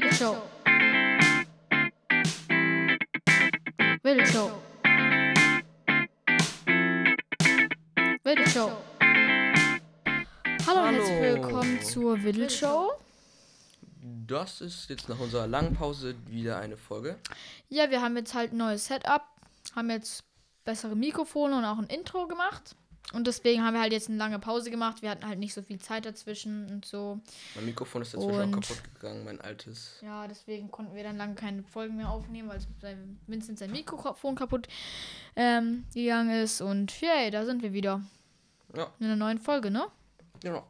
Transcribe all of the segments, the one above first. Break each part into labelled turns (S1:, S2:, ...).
S1: Wildshow. Wildshow. Wildshow. Hallo und herzlich willkommen zur Wildshow.
S2: Das ist jetzt nach unserer langen Pause wieder eine Folge.
S1: Ja, wir haben jetzt halt ein neues Setup, haben jetzt bessere Mikrofone und auch ein Intro gemacht. Und deswegen haben wir halt jetzt eine lange Pause gemacht. Wir hatten halt nicht so viel Zeit dazwischen und so.
S2: Mein Mikrofon ist dazwischen
S1: Und-
S2: auch kaputt gegangen, mein altes.
S1: Ja, deswegen konnten wir dann lange keine Folgen mehr aufnehmen, weil sein- Vincent sein Mikrofon kaputt ähm, gegangen ist. Und yay, da sind wir wieder.
S2: Ja,
S1: In einer neuen Folge, ne?
S2: genau.
S1: Genau.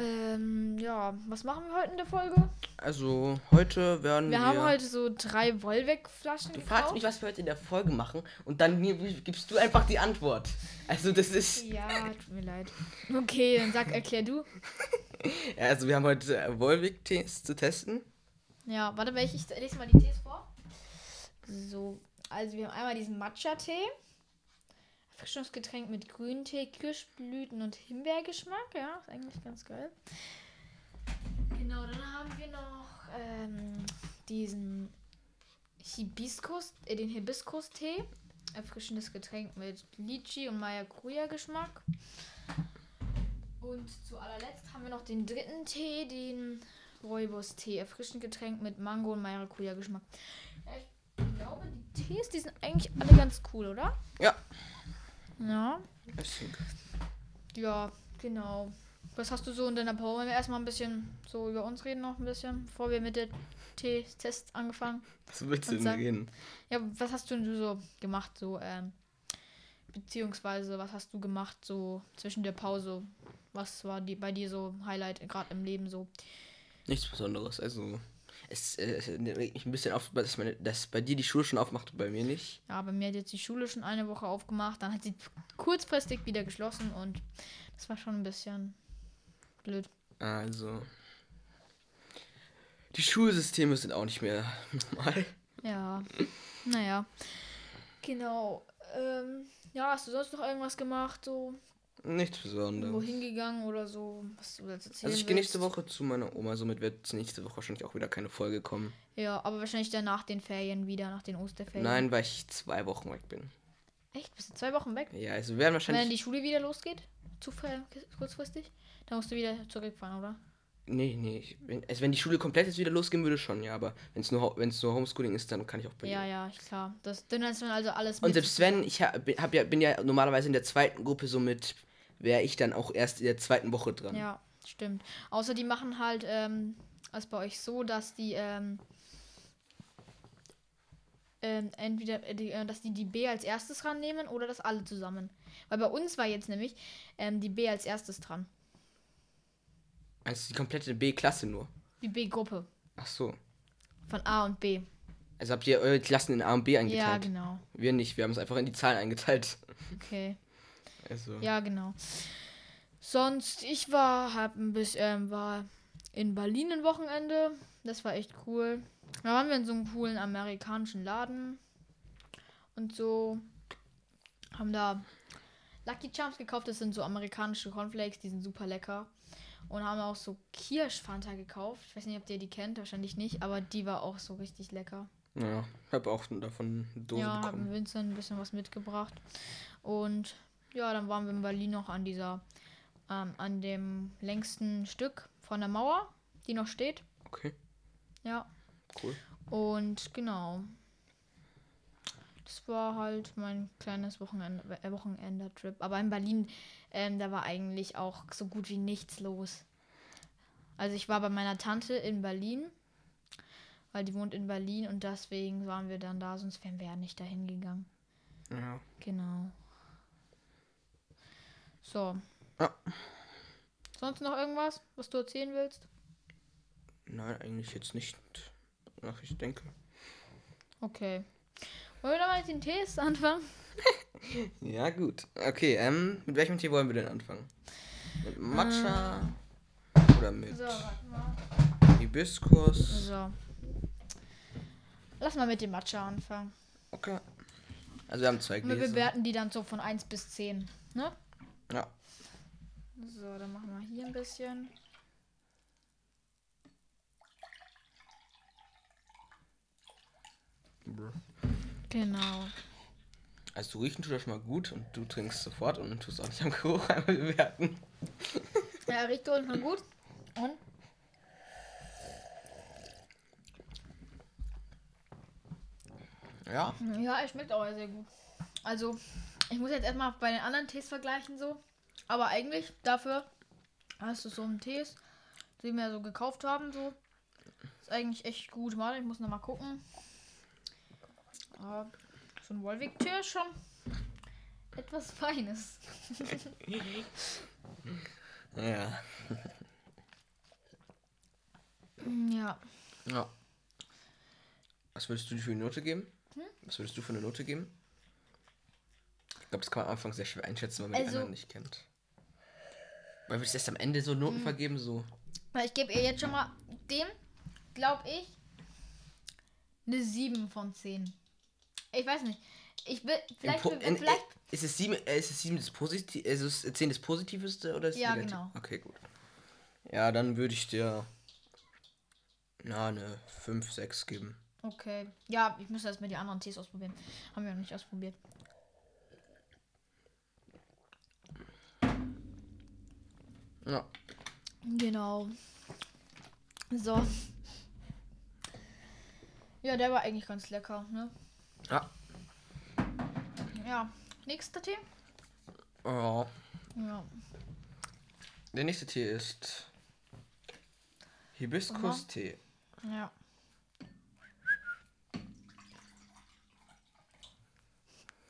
S1: Ähm, ja, was machen wir heute in der Folge?
S2: Also, heute werden
S1: Wir
S2: wir.
S1: haben heute so drei Wollweg-Flaschen
S2: du
S1: gekauft.
S2: fragst mich, was wir heute in der Folge machen und dann mir- gibst du einfach die Antwort. Also, das ist.
S1: Ja, tut mir leid. Okay, dann sag, erklär du.
S2: Ja, also, wir haben heute äh, Volvic-Tees zu testen.
S1: Ja, warte, welche ich lese mal die Tees vor. So, also wir haben einmal diesen Matcha-Tee. Erfrischungsgetränk mit Grüntee, Kirschblüten und Himbeergeschmack. Ja, ist eigentlich ganz geil. Genau, dann haben wir noch ähm, diesen Hibiskus, äh, den Hibiskus-Tee. Erfrischendes Getränk mit Lychee und Maracuja-Geschmack. Und zu allerletzt haben wir noch den dritten Tee, den Rooibos-Tee. Erfrischend Getränk mit Mango und Maracuja-Geschmack. Ja, Ich glaube, die Tees, die sind eigentlich alle ganz cool, oder?
S2: Ja.
S1: Ja.
S2: Think.
S1: Ja, genau. Was hast du so in deiner Pause? Wollen wir erstmal ein bisschen so über uns reden noch ein bisschen, bevor wir mit der Tee-Test angefangen?
S2: Was willst du denn reden?
S1: Ja, was hast du denn so gemacht, so, ähm, beziehungsweise was hast du gemacht, so zwischen der Pause? Was war die bei dir so Highlight gerade im Leben so?
S2: Nichts Besonderes. Also, es, äh, regt mich ein bisschen auf, dass, meine, dass bei dir die Schule schon aufmacht und bei mir nicht.
S1: Ja, bei mir hat jetzt die Schule schon eine Woche aufgemacht, dann hat sie kurzfristig wieder geschlossen und das war schon ein bisschen blöd.
S2: Also. Die Schulsysteme sind auch nicht mehr normal.
S1: Ja, naja. Genau. Ähm, ja, hast du sonst noch irgendwas gemacht, so
S2: Nichts Besonderes.
S1: wohin gegangen oder so, was du jetzt erzählen
S2: Also ich gehe nächste? Woche zu meiner Oma, somit wird nächste Woche wahrscheinlich auch wieder keine Folge kommen.
S1: Ja, aber wahrscheinlich dann nach den Ferien wieder, nach den Osterferien.
S2: Nein, weil ich zwei Wochen weg bin.
S1: Echt? Bist du zwei Wochen weg?
S2: Ja, also wir werden
S1: Wenn
S2: wahrscheinlich.
S1: die Schule wieder losgeht? Zufall, kurzfristig? Dann musst du wieder zurückfahren, oder?
S2: Nee, nee. Ich, wenn, also wenn die Schule komplett jetzt wieder losgehen würde, schon, ja. Aber wenn es nur, wenn's nur Homeschooling ist, dann kann ich auch bei
S1: Ja, ja, klar. Das, dann ist man also alles
S2: Und
S1: mit-
S2: selbst wenn, ich hab, hab ja, bin ja normalerweise in der zweiten Gruppe, somit wäre ich dann auch erst in der zweiten Woche dran.
S1: Ja, stimmt. Außer die machen halt, ähm, als bei euch so, dass die, ähm, ähm, entweder, äh, äh, dass die die B als erstes rannehmen oder das alle zusammen. Weil bei uns war jetzt nämlich ähm, die B als erstes dran.
S2: Also die komplette B-Klasse nur.
S1: Die B-Gruppe.
S2: Ach so.
S1: Von A und B.
S2: Also habt ihr eure Klassen in A und B
S1: Ja,
S2: eingeteilt?
S1: genau.
S2: Wir nicht, wir haben es einfach in die Zahlen eingeteilt.
S1: Okay.
S2: Also.
S1: Ja, genau. Sonst, ich war, hab ein bisschen, ähm, war in Berlin ein Wochenende. Das war echt cool. Da waren wir in so einem coolen amerikanischen Laden. Und so. Haben da Lucky Charms gekauft. Das sind so amerikanische Cornflakes. Die sind super lecker. Und haben auch so Kirschfanta gekauft. Ich weiß nicht, ob ihr die kennt. Wahrscheinlich nicht. Aber die war auch so richtig lecker.
S2: Ja, habe auch davon eine Dose
S1: ja, haben
S2: bekommen.
S1: Vincent ein bisschen was mitgebracht. Und ja, dann waren wir in Berlin noch an dieser, ähm, an dem längsten Stück von der Mauer, die noch steht.
S2: Okay,
S1: Ja.
S2: cool.
S1: Und genau. Das war halt mein kleines Wochenende, äh, Wochenender-Trip. Aber in Berlin, ähm, da war eigentlich auch so gut wie nichts los. Also ich war bei meiner Tante in Berlin, weil die wohnt in Berlin und deswegen waren wir dann da, sonst wären wir ja nicht dahin gegangen.
S2: Ja.
S1: Genau. So.
S2: Ja.
S1: Sonst noch irgendwas, was du erzählen willst?
S2: Nein, eigentlich jetzt nicht. Ach, ich denke.
S1: Okay. Wollen wir dann mal mit den Tees anfangen?
S2: Ja, gut. Okay, ähm, mit welchem Tee wollen wir denn anfangen? Mit Matcha oder mit
S1: So, warte mal.
S2: Hibiskus?
S1: So. Lass mal mit dem Matcha anfangen.
S2: Okay. Also wir haben zwei
S1: Und wir
S2: Gläser.
S1: bewerten die dann so von 1 bis 10. Ne?
S2: Ja.
S1: So, dann machen wir hier ein bisschen.
S2: Brr.
S1: Genau.
S2: Also riechen tut das schon mal gut und du trinkst sofort und tust auch nicht am Geruch einmal bewerten.
S1: Ja, riecht unten schon gut. Und?
S2: Ja.
S1: Ja, es schmeckt auch sehr gut. Also, ich muss jetzt erstmal bei den anderen Tees vergleichen so. Aber eigentlich dafür hast du so einen Tees, den wir so gekauft haben, so. Ist eigentlich echt gut. Mal, ich muss noch mal gucken. Aber so ein Wolwig-Tee ist schon etwas Feines.
S2: Ja.
S1: Ja.
S2: Ja. Was würdest du dir für eine Note geben?
S1: Hm?
S2: Was würdest du für eine Note geben? Ich glaube, das kann man am Anfang sehr schwer einschätzen, wenn man die
S1: Also-
S2: anderen nicht kennt. Weil wir es erst am Ende so Noten vergeben, so.
S1: Weil Ich gebe ihr jetzt schon mal dem, glaube ich, eine 7 von 10. Ich weiß nicht. Ich will, vielleicht,
S2: Po- in-
S1: vielleicht
S2: Ist es sieben, äh, ist es sieben das Positiv, ist es zehn das Positivste oder ist es
S1: Ja,
S2: negativ?
S1: genau.
S2: Okay, gut. Ja, dann würde ich dir na eine 5, 6 geben.
S1: Okay. Ja, ich muss erst mal die anderen Tees ausprobieren. Haben wir noch nicht ausprobiert.
S2: Ja.
S1: Genau. So. Ja, der war eigentlich ganz lecker, ne?
S2: Ja.
S1: Ja. Nächster Tee?
S2: Oh.
S1: Ja.
S2: Der nächste Tee ist Hibiskus-Tee.
S1: Ja.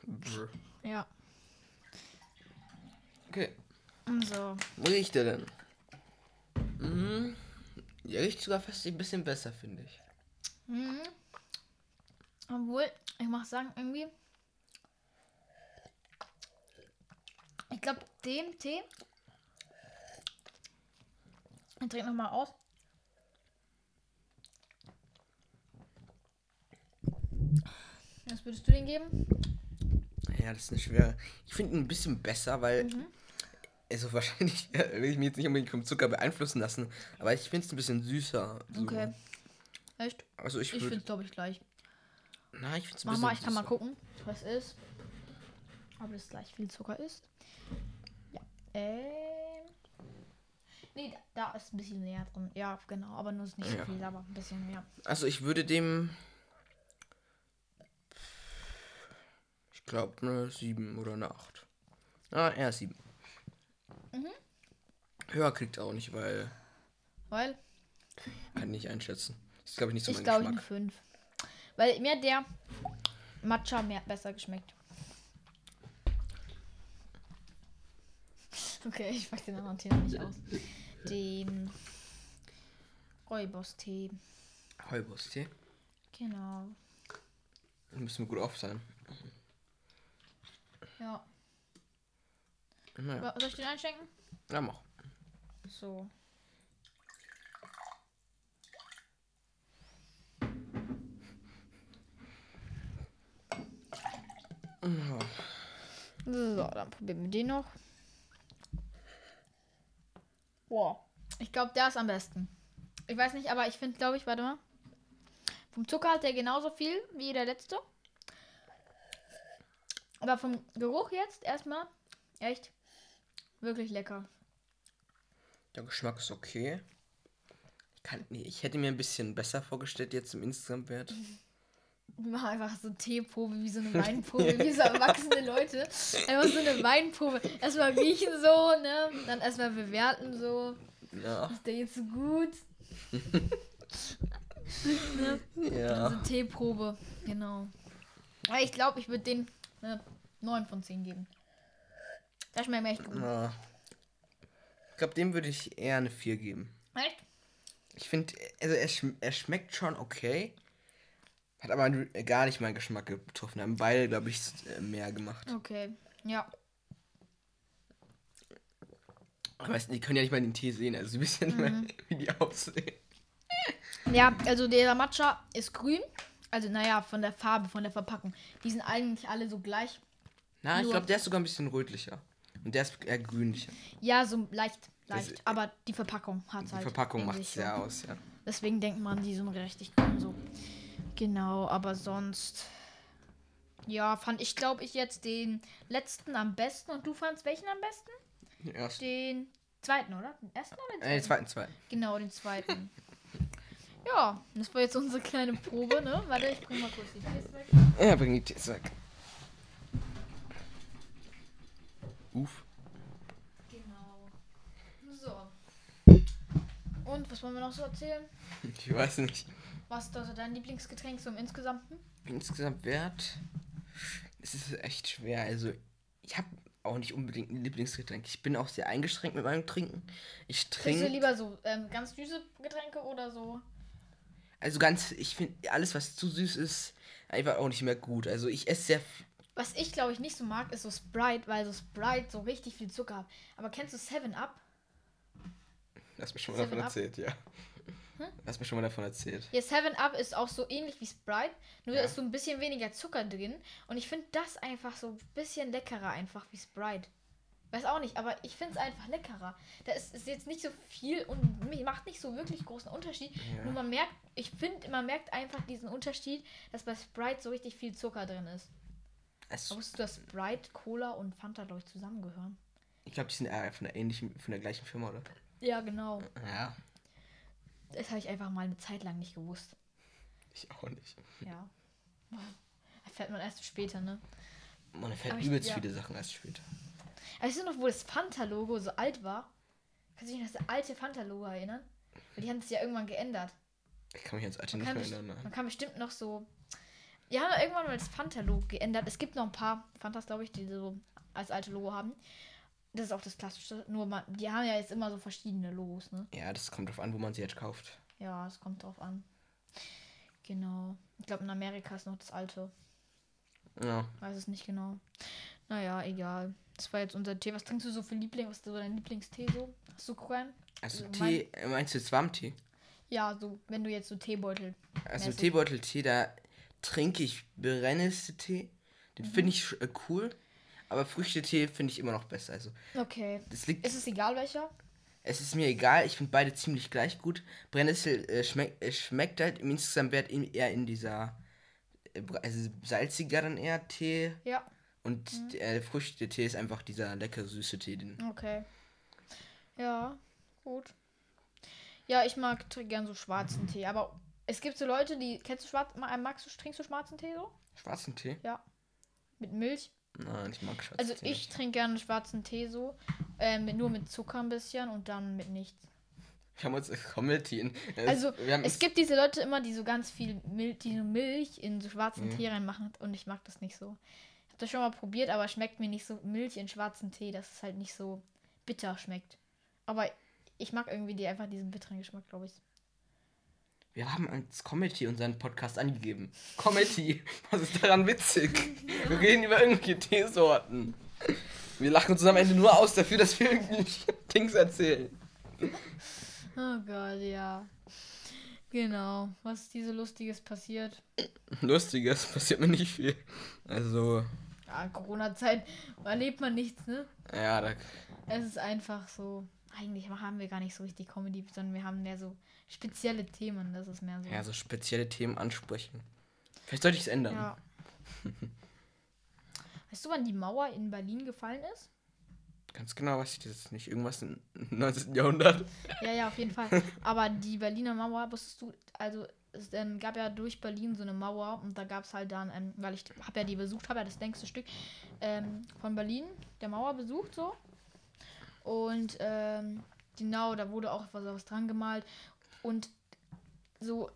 S2: Brr.
S1: Ja.
S2: Okay.
S1: So.
S2: Wo riecht der denn? Mhm. Der riecht sogar fast ein bisschen besser, finde ich.
S1: Mhm. Obwohl, ich muss sagen, irgendwie. Ich glaube, den Tee. Ich trinke nochmal aus. Was würdest du den geben?
S2: Ja, das ist eine schwere. Ich finde ihn ein bisschen besser, weil.
S1: Mhm.
S2: Also wahrscheinlich äh, will ich mich jetzt nicht unbedingt vom Zucker beeinflussen lassen, aber ich finde es ein bisschen süßer. So.
S1: Okay. Echt?
S2: Also ich
S1: Ich finde es, glaube ich, gleich.
S2: Na, ich finde es ein
S1: mal, ich kann mal
S2: süßer.
S1: gucken, was ist. Ob das gleich viel Zucker ist. Ja. Ähm. Nee, da, da ist ein bisschen mehr drin. Ja, genau. Aber nur ist nicht
S2: Ja.
S1: so viel, aber ein bisschen mehr.
S2: Also ich würde dem. Ich glaube eine 7 oder eine 8. Ah, eher 7. Höher kriegt auch nicht, weil.
S1: Weil
S2: Kann ich nicht einschätzen. Ist glaube ich nicht so
S1: ich
S2: mein
S1: glaube eine
S2: Geschmack.
S1: 5. Weil mir der Matcha mehr besser geschmeckt. Okay, ich weiß den anderen Tee noch nicht aus. Den Räubers-Tee.
S2: Heubus-Tee.
S1: Genau.
S2: Da müssen wir gut auf sein.
S1: Ja.
S2: Naja.
S1: Soll ich den einschenken?
S2: Ja, mach.
S1: So. So, dann probieren wir den noch. Boah. Ich glaube, der ist am besten. Ich weiß nicht, aber ich finde, glaube ich, warte mal. Vom Zucker hat der genauso viel wie der letzte. Aber vom Geruch jetzt erstmal echt wirklich lecker.
S2: Der Geschmack ist okay. Ich, kann, nee, ich hätte mir ein bisschen besser vorgestellt jetzt im Instagram-Wert.
S1: Wir machen einfach so Teeprobe, wie so eine Weinprobe, wie so erwachsene Leute. Einfach so eine Weinprobe. Erstmal riechen so, ne? Dann erstmal bewerten so.
S2: Ja.
S1: Ist der jetzt so gut?
S2: Ja.
S1: Also Teeprobe, genau. Aber ich glaube, ich würde den eine 9 von 10 geben. Das schmeckt mir echt gut.
S2: ja. Ich glaube, dem würde ich eher eine 4 geben.
S1: Echt?
S2: Ich finde, also er, schm er schmeckt schon okay. Hat aber gar nicht meinen Geschmack getroffen. Haben beide, glaube ich, äh, mehr gemacht.
S1: Okay. Ja.
S2: Ich weiß nicht, die können ja nicht mal den Tee sehen. Also sie wissen ja nicht
S1: Mhm.
S2: mehr, wie die aussehen.
S1: Ja, also der Matcha ist grün. Also, naja, von der Farbe, von der Verpackung. Die sind eigentlich alle so gleich.
S2: Na, ich glaube, der ist sogar ein bisschen rötlicher. Und der ist eher grünlich.
S1: Ja, so leicht,
S2: Das-
S1: leicht. aber die Verpackung hat
S2: Die
S1: halt.
S2: Verpackung macht
S1: sich
S2: es sehr aus, ja.
S1: Deswegen denkt man, die sind richtig grün so. Genau, aber sonst. Ja, fand ich, glaube ich, jetzt den letzten am besten. Und du fandst welchen am besten?
S2: Den ersten.
S1: Den zweiten, oder? Den ersten oder den
S2: Äh, den
S1: zweiten?
S2: zweiten, zweiten.
S1: Genau, den zweiten. ja, das war jetzt unsere kleine Probe, ne? Warte, ich guck mal kurz die Tests weg.
S2: Ja, bring die Tees weg. Uff.
S1: Genau. So. Und was wollen wir noch so erzählen?
S2: Ich weiß nicht.
S1: Was ist also dein Lieblingsgetränk so im Insgesamten?
S2: Insgesamt Wert. Es ist echt schwer. Also, ich habe auch nicht unbedingt ein Lieblingsgetränk. Ich bin auch sehr eingeschränkt mit meinem Trinken. Ich
S1: Trinkst du
S2: trinke.
S1: lieber so ähm, ganz süße Getränke oder so?
S2: Also ganz, ich finde alles, was zu süß ist, einfach auch nicht mehr gut. Also ich esse sehr.
S1: Was ich glaube ich nicht so mag, ist so Sprite, weil so Sprite so richtig viel Zucker hat. Aber kennst du Seven Up?
S2: Hast mir schon mal davon erzählt, ja. Hast mir schon mal davon erzählt.
S1: Ja, Seven Up ist auch so ähnlich wie Sprite, nur da
S2: Ja.
S1: ist so ein bisschen weniger Zucker drin. Und ich finde das einfach so ein bisschen leckerer einfach wie Sprite. Weiß auch nicht, aber ich finde es einfach leckerer. Da ist, ist jetzt nicht so viel und macht nicht so wirklich großen Unterschied.
S2: Ja.
S1: Nur man merkt, ich finde, man merkt einfach diesen Unterschied, dass bei Sprite so richtig viel Zucker drin ist.
S2: Es,
S1: Aber wusstest du, dass Sprite, Cola und Fanta, glaube ich, zusammengehören?
S2: ich glaube, die sind eher von der ähnlichen, von der gleichen Firma, oder?
S1: Ja, genau.
S2: Ja.
S1: Das habe ich einfach mal eine Zeit lang nicht gewusst.
S2: Ich auch nicht.
S1: Ja. Erfährt man erst später, ne?
S2: Man erfährt
S1: Aber ich-
S2: übelst
S1: ja.
S2: viele Sachen erst später.
S1: Weißt du noch, wo das Fanta-Logo so alt war? Kannst du dich an das alte Fanta-Logo erinnern? Weil die haben es ja irgendwann geändert.
S2: Ich kann mich ans alte
S1: Man
S2: nicht mehr erinnern.
S1: man
S2: nein.
S1: kann bestimmt noch so. Die haben ja irgendwann mal das Fanta-Logo geändert. Es gibt noch ein paar Fantas, glaube ich, die so als alte Logo haben. Das ist auch das klassische. Nur man, die haben ja jetzt immer so verschiedene Logos, ne?
S2: Ja, das kommt drauf an, wo man sie jetzt kauft.
S1: Ja, es kommt drauf an. Genau. Ich glaube, in Amerika ist noch das alte.
S2: Ja.
S1: Weiß es nicht genau. Naja, egal. Das war jetzt unser Tee. Was trinkst du so für Liebling? Was ist so dein Lieblingstee so? Hast du keinen?
S2: Also
S1: Also
S2: Tee, äh, meinst du jetzt Warmtee?
S1: Ja, so, wenn du jetzt so Teebeutel.
S2: Also. Teebeutel-Tee, da trinke ich Brennnesseltee. Den
S1: Mhm.
S2: finde ich äh, cool. Aber Früchtetee finde ich immer noch besser. Also
S1: Okay.
S2: das liegt.
S1: Ist es egal welcher?
S2: Es ist mir egal, ich finde beide ziemlich gleich gut. Brennnessel äh, schmeckt, äh, schmeckt halt im insgesamt Wert in, eher in dieser äh, also salzigeren eher Tee.
S1: Ja.
S2: Und
S1: Mhm.
S2: der Früchtetee ist einfach dieser lecker süße Tee. Den,
S1: Okay. Ja, gut. Ja, ich mag gern so schwarzen Tee, aber es gibt so Leute, die. Kennst du schwarz. ma- Magst du, trinkst du schwarzen Tee so?
S2: schwarzen Tee?
S1: Mit Milch?
S2: Nein, ich mag schwarzen
S1: Also
S2: Tee.
S1: ich trinke gerne schwarzen Tee so. Ähm, mit, nur mit Zucker ein bisschen und dann mit nichts.
S2: Wir haben uns äh,
S1: Also, Es gibt diese Leute immer, die so ganz viel Milch, die Milch in so schwarzen
S2: Mhm.
S1: Tee reinmachen und ich mag das nicht so. Ich habe das schon mal probiert, aber es schmeckt mir nicht so Milch in schwarzen Tee, dass es halt nicht so bitter schmeckt. Aber ich mag irgendwie die, einfach diesen bitteren Geschmack, glaube ich.
S2: Wir haben als Comedy unseren Podcast angegeben. Comedy. Was ist daran witzig? Wir reden über irgendwelche Teesorten. Wir lachen uns am Ende nur aus dafür, dass wir irgendwelche Dings erzählen.
S1: Oh Gott, ja. Genau. Was ist diese Lustiges passiert?
S2: Lustiges, passiert mir nicht viel. Also,
S1: Ja, Corona-Zeit erlebt man nichts, ne?
S2: ja, da,
S1: Es ist einfach so. Eigentlich haben wir gar nicht so richtig Comedy, sondern wir haben mehr so spezielle Themen. Das ist mehr so.
S2: ja, so spezielle Themen ansprechen. Vielleicht sollte ich es ändern.
S1: Ja. weißt du, wann die Mauer in Berlin gefallen ist?
S2: Ganz genau weiß ich das jetzt nicht. Irgendwas im 19. Jahrhundert.
S1: Ja, ja, auf jeden Fall. Aber die Berliner Mauer, wusstest du, also es ähm, gab ja durch Berlin so eine Mauer und da gab es halt dann, ähm, weil ich habe ja die besucht, habe ja das längste Stück ähm, von Berlin, der Mauer besucht so. Und ähm, genau, da wurde auch was, was dran gemalt. Und so,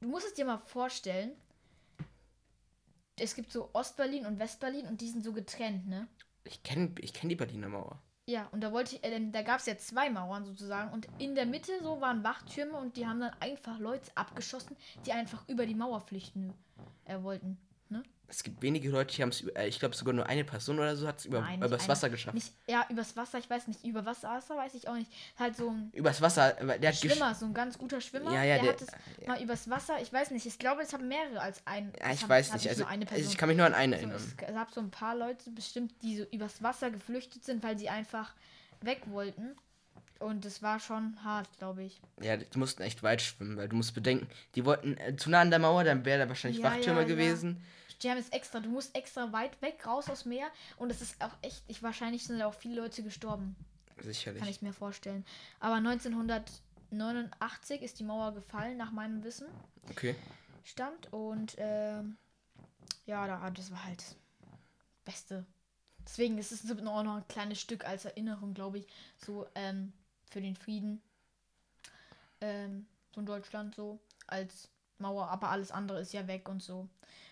S1: du musst es dir mal vorstellen, es gibt so Ostberlin und Westberlin und die sind so getrennt, ne?
S2: Ich kenne ich kenn die Berliner Mauer.
S1: Ja, und da wollte ich, äh, da gab es ja zwei Mauern sozusagen und in der Mitte so waren Wachtürme und die haben dann einfach Leute abgeschossen, die einfach über die Mauer flüchten äh, wollten.
S2: Es gibt wenige Leute, die haben es, äh, ich glaube sogar nur eine Person oder so hat es über,
S1: Nein,
S2: übers
S1: eine.
S2: Wasser geschafft.
S1: Nicht, ja, übers Wasser, ich weiß nicht, über Wasser, Wasser weiß ich auch nicht. Halt so ein
S2: Übers Wasser, der
S1: Schwimmer, so ein ganz guter Schwimmer.
S2: Ja, ja,
S1: der,
S2: der-
S1: hat es mal übers Wasser, ich weiß nicht, ich glaube, es haben mehrere als ein.
S2: Ja, ich
S1: haben-
S2: weiß nicht. Also, also ich kann mich nur an einen erinnern.
S1: es gab so ein paar Leute bestimmt, die so übers Wasser geflüchtet sind, weil sie einfach weg wollten. Und es war schon hart, glaube ich.
S2: Ja, die mussten echt weit schwimmen, weil du musst bedenken, die wollten äh, zu nah an der Mauer, dann wäre da wahrscheinlich
S1: Ja,
S2: Wachtürmer
S1: ja, ja. Die haben es extra, du musst extra weit weg raus aus Meer und es ist auch echt, ich wahrscheinlich sind da auch viele Leute gestorben,
S2: Sicherlich.
S1: kann ich mir vorstellen. Aber 1989 ist die Mauer gefallen, nach meinem Wissen.
S2: Okay.
S1: Stand und ähm, ja, da, das war halt das Beste. Deswegen ist es noch ein kleines Stück als Erinnerung, glaube ich, so ähm, für den Frieden. Ähm, so in Deutschland so als Mauer, aber alles andere ist ja weg und so.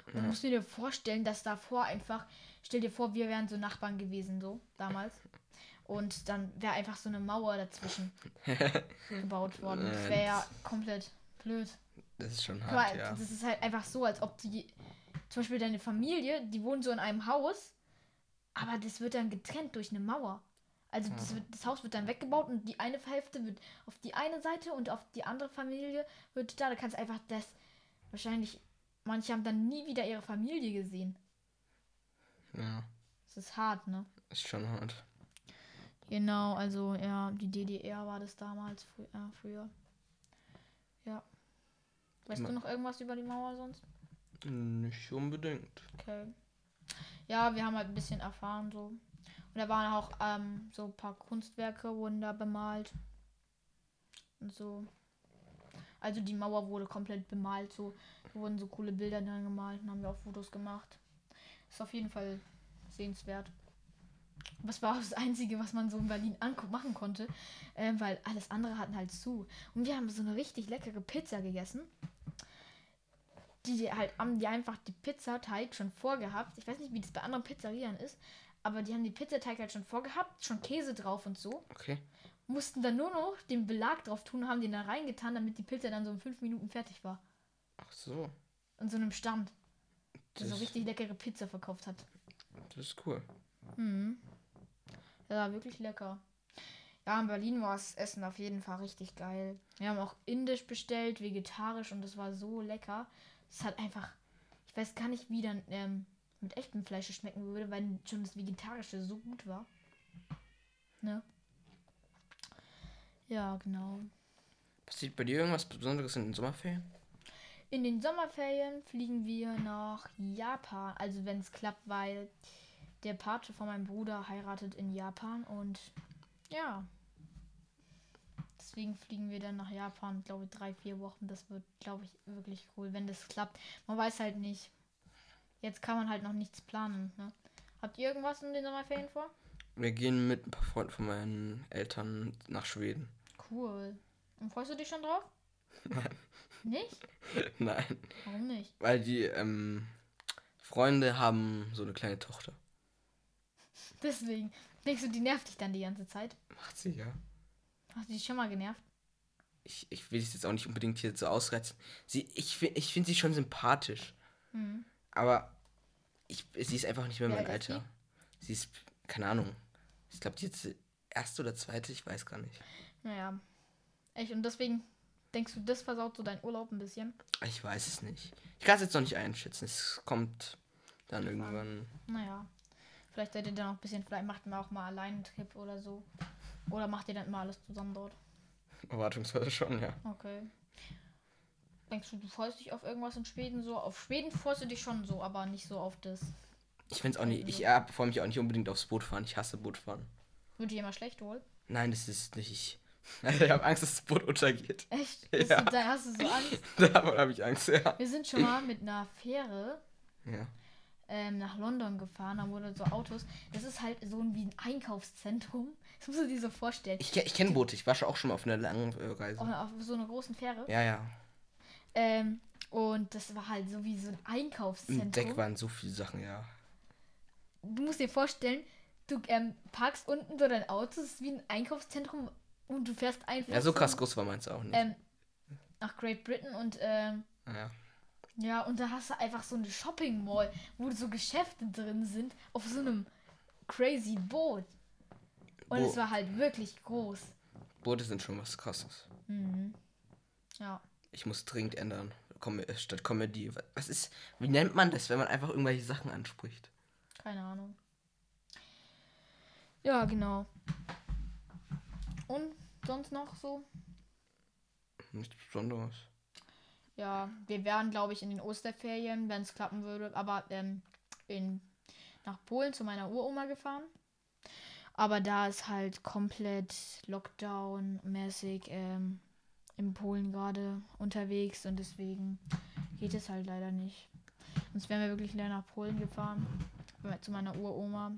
S1: Und du musst dir vorstellen, dass davor einfach, stell dir vor, wir wären so Nachbarn gewesen, so damals. Und dann wäre einfach so eine Mauer dazwischen gebaut worden. Das wäre ja komplett blöd.
S2: Das ist schon hart, ja.
S1: Das ist halt einfach so, als ob die, zum Beispiel deine Familie, die wohnen so in einem Haus, aber das wird dann getrennt durch eine Mauer. Also das, wird, das Haus wird dann weggebaut und die eine Hälfte wird auf die eine Seite und auf die andere Familie wird da. Da kannst du einfach das, wahrscheinlich, manche haben dann nie wieder ihre Familie gesehen.
S2: Ja,
S1: Das ist hart, ne?
S2: ist schon hart.
S1: Genau, also ja, die DDR war das damals frü äh, früher. Ja. Weißt du noch irgendwas über die Mauer sonst?
S2: Nicht unbedingt.
S1: Okay. Ja, wir haben halt ein bisschen erfahren so. Und da waren auch ähm, so ein paar Kunstwerke wurden da bemalt. Und so. Also die Mauer wurde komplett bemalt, so. Da wurden so coole Bilder dran gemalt und haben wir auch Fotos gemacht. Ist auf jeden Fall sehenswert. Das war auch das Einzige, was man so in Berlin machen konnte, äh, weil alles andere hatten halt zu. Und wir haben so eine richtig leckere Pizza gegessen die die halt haben die einfach die Pizzateig schon vorgehabt. Ich weiß nicht, wie das bei anderen Pizzerien ist, aber die haben die Pizzateig halt schon vorgehabt, schon Käse drauf und so.
S2: Okay.
S1: Mussten dann nur noch den Belag drauf tun und haben den da reingetan, damit die Pizza dann so in fünf Minuten fertig war.
S2: Ach so.
S1: In so einem Stand, der so
S2: Das-
S1: richtig leckere Pizza verkauft hat.
S2: Das ist cool.
S1: Mhm. Ja, war wirklich lecker. Ja, in Berlin war das Essen auf jeden Fall richtig geil. Wir haben auch indisch bestellt, vegetarisch und das war so lecker. Es hat einfach, ich weiß gar nicht, wie dann ähm, mit echtem Fleisch schmecken würde, weil schon das Vegetarische so gut war. Ne? Ja, genau.
S2: Passiert bei dir irgendwas Besonderes in den Sommerferien?
S1: In den Sommerferien fliegen wir nach Japan. Also wenn es klappt, weil der Pate von meinem Bruder heiratet in Japan und ja. Deswegen fliegen wir dann nach Japan, glaube ich, drei, vier Wochen. Das wird, glaube ich, wirklich cool, wenn das klappt. Man weiß halt nicht. Jetzt kann man halt noch nichts planen. Ne? Habt ihr irgendwas in den Sommerferien vor?
S2: Wir gehen mit ein paar Freunden von meinen Eltern nach Schweden.
S1: Cool. Und freust du dich schon drauf?
S2: Nein.
S1: Nicht?
S2: Nein.
S1: Warum nicht?
S2: Weil die ähm, Freunde haben so eine kleine Tochter.
S1: Deswegen. Denkst du, die nervt dich dann die ganze Zeit?
S2: Macht sie, ja.
S1: Hast du dich schon mal genervt?
S2: Ich, ich will es jetzt auch nicht unbedingt hier so ausreizen. Sie, ich ich finde sie schon sympathisch.
S1: Hm.
S2: Aber ich, sie ist einfach nicht mehr mein
S1: ist
S2: Alter. Sie ist, keine Ahnung. Ich glaube, die jetzt erste oder zweite, ich weiß gar nicht.
S1: Naja. Echt, und deswegen denkst du, das versaut so deinen Urlaub ein bisschen?
S2: Ich weiß es nicht. Ich kann es jetzt noch nicht einschätzen. Es kommt dann irgendwann.
S1: Naja. Vielleicht seid ihr dann auch ein bisschen, vielleicht macht ihr auch mal allein einen Trip oder so. Oder macht ihr dann immer alles zusammen dort?
S2: Erwartungsweise schon, ja.
S1: Okay. Denkst du, du freust dich auf irgendwas in Schweden so? Auf Schweden freust du dich schon so, aber nicht so auf das.
S2: Ich finde es auch nicht. Ich äh, freue mich auch nicht unbedingt aufs Bootfahren. Ich hasse Bootfahren.
S1: Wird dir immer schlecht wohl?
S2: Nein, das ist nicht. Ich habe Angst, dass das Boot untergeht.
S1: Echt?
S2: Ja.
S1: du, da hast du so Angst?
S2: Davon habe ich Angst, ja.
S1: Wir sind schon mal mit einer Fähre
S2: Ja.
S1: ähm, nach London gefahren, da wurden so Autos. Das ist halt so ein, wie ein Einkaufszentrum. Das musst du dir so vorstellen.
S2: Ich, ich kenne Boote. Ich war schon auch schon mal auf einer langen Reise.
S1: Auf, auf so einer großen Fähre.
S2: Ja, ja.
S1: Ähm, und das war halt so wie so ein
S2: Im
S1: Einkaufszentrum.
S2: Deck waren so viele Sachen, ja.
S1: Du musst dir vorstellen, du ähm, parkst unten so dein Auto, das ist wie ein Einkaufszentrum und du fährst einfach
S2: Ja, so krass groß war meins auch nicht.
S1: ähm, nach Great Britain und ähm,
S2: ja.
S1: Ja, und da hast du einfach so eine Shopping Mall, wo so Geschäfte drin sind, auf so einem crazy Boot. Und
S2: Wo-
S1: es war halt wirklich groß.
S2: Boote sind schon was krasses.
S1: Mhm. Ja.
S2: Ich muss dringend ändern. Com äh, statt Comedy. Wa- Was ist. Wie nennt man das, wenn man einfach irgendwelche Sachen anspricht?
S1: Keine Ahnung. Ja, genau. Und sonst noch so?
S2: Nichts Besonderes.
S1: Ja, wir wären, glaube ich, in den Osterferien, wenn es klappen würde, aber ähm, in, nach Polen zu meiner Uroma gefahren. Aber da ist halt komplett Lockdown-mäßig ähm, in Polen gerade unterwegs und deswegen geht es halt leider nicht. Sonst wären wir wirklich leider nach Polen gefahren, zu meiner Uroma.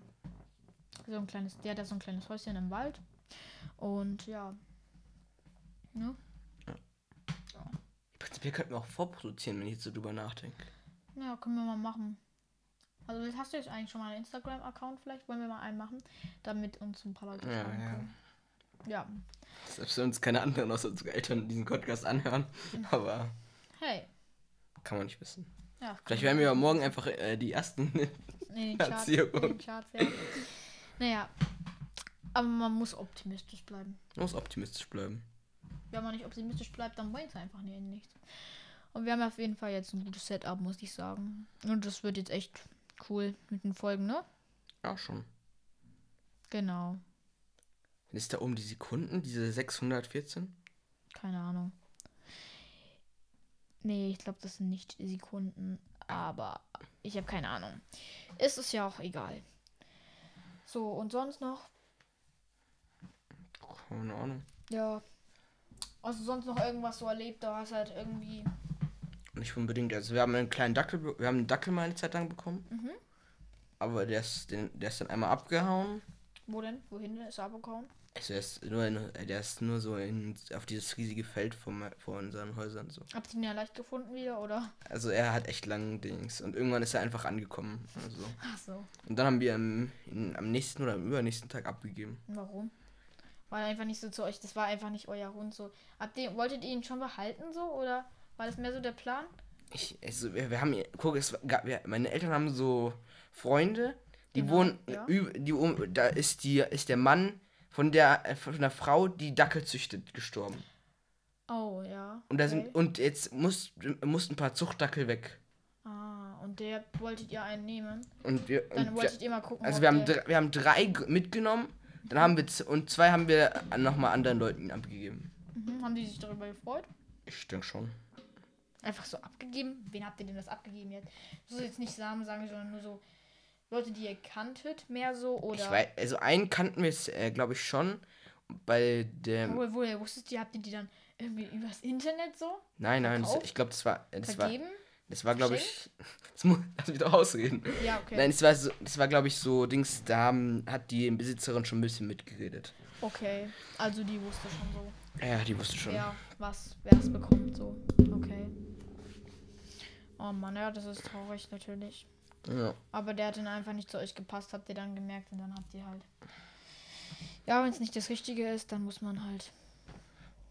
S1: So ein kleines, der hat da so ein kleines Häuschen im Wald. Und ja. Ne?
S2: Prinzipiell könnten wir auch vorproduzieren, wenn ich jetzt so drüber nachdenke.
S1: Ja, können wir mal machen. Also jetzt hast du jetzt eigentlich schon mal einen Instagram-Account, vielleicht wollen wir mal einen machen, damit uns ein paar Leute
S2: Ja, ja.
S1: können. Ja.
S2: Selbst wenn uns keine anderen außer unsere Eltern diesen Podcast anhören. Aber
S1: Hey.
S2: kann man nicht wissen.
S1: Ja.
S2: Vielleicht werden wir ja morgen einfach äh, die ersten.
S1: in den Charts. In Charts ja. Naja. Aber man muss optimistisch bleiben.
S2: Man muss optimistisch bleiben.
S1: Wenn man nicht optimistisch bleibt, dann bringt es einfach nichts. Und wir haben auf jeden Fall jetzt ein gutes Setup, muss ich sagen. Und das wird jetzt echt cool mit den Folgen, ne?
S2: Ja, schon.
S1: Genau.
S2: Ist da oben die Sekunden, diese 614?
S1: Keine Ahnung. Nee, ich glaube, das sind nicht die Sekunden. Aber ich habe keine Ahnung. Ist es ja auch egal. So, und sonst noch?
S2: Keine Ahnung.
S1: Ja. Also sonst noch irgendwas so erlebt, da hast halt irgendwie.
S2: Nicht unbedingt. Also wir haben einen kleinen Dackel, wir haben einen Dackel mal eine Zeit lang bekommen.
S1: Mhm.
S2: Aber der ist, den, der ist dann einmal abgehauen.
S1: Wo denn? Wohin ist er abgehauen?
S2: Also der ist nur, in, äh, der ist nur so in, auf dieses riesige Feld vor, vor unseren Häusern so.
S1: Habt ihr ihn ja leicht gefunden wieder, oder?
S2: Also er hat echt lange Dings. Und irgendwann ist er einfach angekommen. Also.
S1: Ach so.
S2: Und dann haben wir am, in, am nächsten oder am übernächsten Tag abgegeben.
S1: Warum? War er einfach nicht so zu euch, das war einfach nicht euer Hund so. Habt ihr, wolltet ihr ihn schon behalten so oder war das mehr so der Plan?
S2: Ich, also wir, wir haben, guck, es gab, wir, meine Eltern haben so Freunde, die
S1: Genau,
S2: wohnen,
S1: ja.
S2: die, um, da ist die, ist der Mann von der, äh, von der Frau, die Dackel züchtet, gestorben.
S1: Oh, ja.
S2: Und da
S1: okay.
S2: sind, und jetzt muss, mussten ein paar Zuchtdackel weg.
S1: Ah, und der wolltet ihr einen nehmen?
S2: Und wir,
S1: Dann
S2: und
S1: wolltet
S2: wir
S1: ihr mal gucken.
S2: also wir haben,
S1: der,
S2: drei, wir haben drei mitgenommen, dann haben wir, und zwei haben wir nochmal anderen Leuten abgegeben.
S1: mhm, haben die sich darüber gefreut?
S2: Ich denke schon.
S1: Einfach so abgegeben? Wen habt ihr denn das abgegeben jetzt? Sollst jetzt nicht Namen sagen, sondern nur so Leute, die ihr kanntet, mehr so oder.
S2: Ich weiß, also einen kannten wir, äh, glaube ich, schon. Bei dem.
S1: Woher, woher wusstet ihr, habt ihr die dann irgendwie übers Internet so
S2: Nein, nein, das, ich glaube, das war. Das war,
S1: vergeben?
S2: das war glaube ich. Das muss, lass mich doch ausreden.
S1: Ja, okay.
S2: Nein, das war, so, das war glaube ich, so Dings, da haben, hat die Besitzerin schon ein bisschen mitgeredet.
S1: Okay, also die wusste schon so,
S2: Ja, die wusste schon.
S1: wer was, wer es bekommt, so. Okay. Oh Mann, ja, das ist traurig natürlich.
S2: Ja.
S1: Aber der hat dann einfach nicht zu euch gepasst, habt ihr dann gemerkt und dann habt ihr halt. Ja, wenn es nicht das Richtige ist, dann muss man halt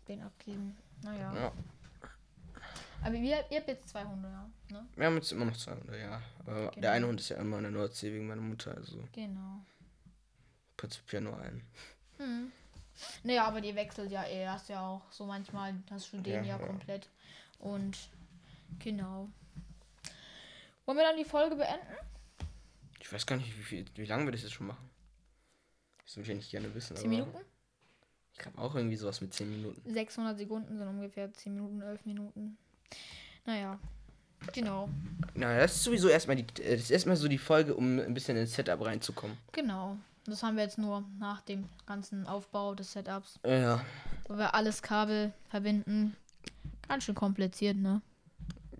S1: den abgeben. Naja.
S2: ja.
S1: Aber ihr, ihr habt jetzt zwei Hunde, ja. Ne?
S2: Wir haben jetzt immer noch zwei Hunde, ja. Aber
S1: Genau.
S2: der eine Hund ist ja immer in der Nordsee wegen meiner Mutter, also
S1: Genau.
S2: prinzipiell nur einen.
S1: Hm. Naja, aber die wechselt ja eh. Hast ja auch so manchmal, hast du den
S2: ja,
S1: ja. komplett. Und genau. Wollen wir dann die Folge beenden?
S2: Ich weiß gar nicht, wie, viel, wie lange wir das jetzt schon machen. Das würde ich eigentlich gerne wissen.
S1: Zehn
S2: aber
S1: Minuten?
S2: Ich glaube auch irgendwie sowas mit 10 Minuten.
S1: 600 Sekunden sind ungefähr 10 Minuten, 11 Minuten. Naja. Genau.
S2: Na, das ist sowieso erstmal die, äh, das ist erstmal so die Folge, um ein bisschen ins Setup reinzukommen.
S1: Genau. Das haben wir jetzt nur nach dem ganzen Aufbau des Setups.
S2: Ja.
S1: Wo wir alles Kabel verbinden. Ganz schön kompliziert, ne?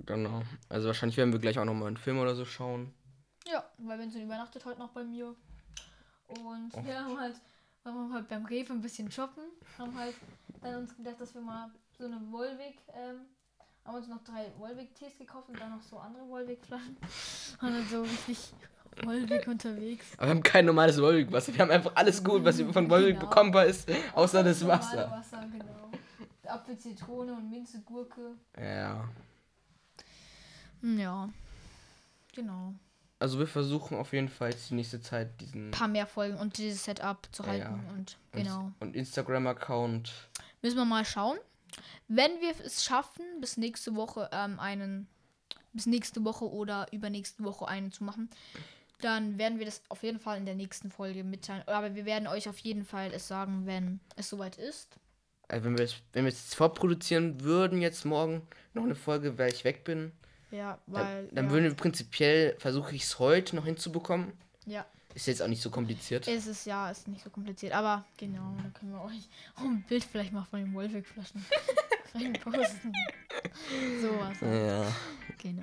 S2: Genau. Also wahrscheinlich werden wir gleich auch nochmal einen Film oder so schauen.
S1: Ja, weil Vincent übernachtet heute noch bei mir. Und
S2: Oh.
S1: wir haben halt, waren wir halt beim Rewe ein bisschen shoppen. Haben halt dann uns gedacht, dass wir mal so eine Volvic, ähm, haben uns noch drei Volvic-Tees gekauft und dann noch so andere Volvic-Flaschen. Und dann so richtig Volvic unterwegs.
S2: Aber wir haben kein normales Wolwig-Wasser. Wir haben einfach alles gut, was von Wolwig
S1: Genau.
S2: bekommenbar ist, außer das Wasser.
S1: Wasser, genau. Apfel, Zitrone und Minze, Gurke.
S2: Ja.
S1: Ja. Genau.
S2: Also wir versuchen auf jeden Fall jetzt die nächste Zeit diesen
S1: Ein paar mehr Folgen und dieses Setup zu
S2: Ja,
S1: halten.
S2: ja.
S1: Und genau.
S2: und Instagram-Account.
S1: Müssen wir mal schauen. Wenn wir es schaffen, bis nächste Woche ähm, einen, bis nächste Woche oder übernächste Woche einen zu machen, dann werden wir das auf jeden Fall in der nächsten Folge mitteilen. Aber wir werden euch auf jeden Fall es sagen, wenn es soweit ist.
S2: Also wenn wir es wenn wir es jetzt vorproduzieren würden, jetzt morgen noch eine Folge, weil ich weg bin,
S1: Ja, weil.
S2: dann, dann
S1: ja,
S2: würden wir prinzipiell, versuche ich es heute noch hinzubekommen.
S1: ja,
S2: Ist jetzt auch nicht so kompliziert.
S1: es ist ja, ist nicht so kompliziert. Aber genau, dann können wir euch auch ein Bild vielleicht mal von den Wolfig-Flaschen posten. Sowas. halt.
S2: Ja.
S1: Genau.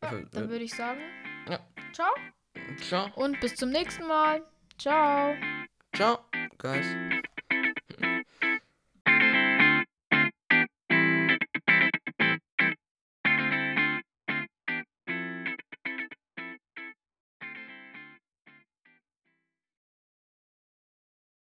S2: Also,
S1: Dann würde ich sagen,
S2: Ja.
S1: ciao
S2: Ciao.
S1: und bis zum nächsten Mal. Ciao.
S2: Ciao, guys.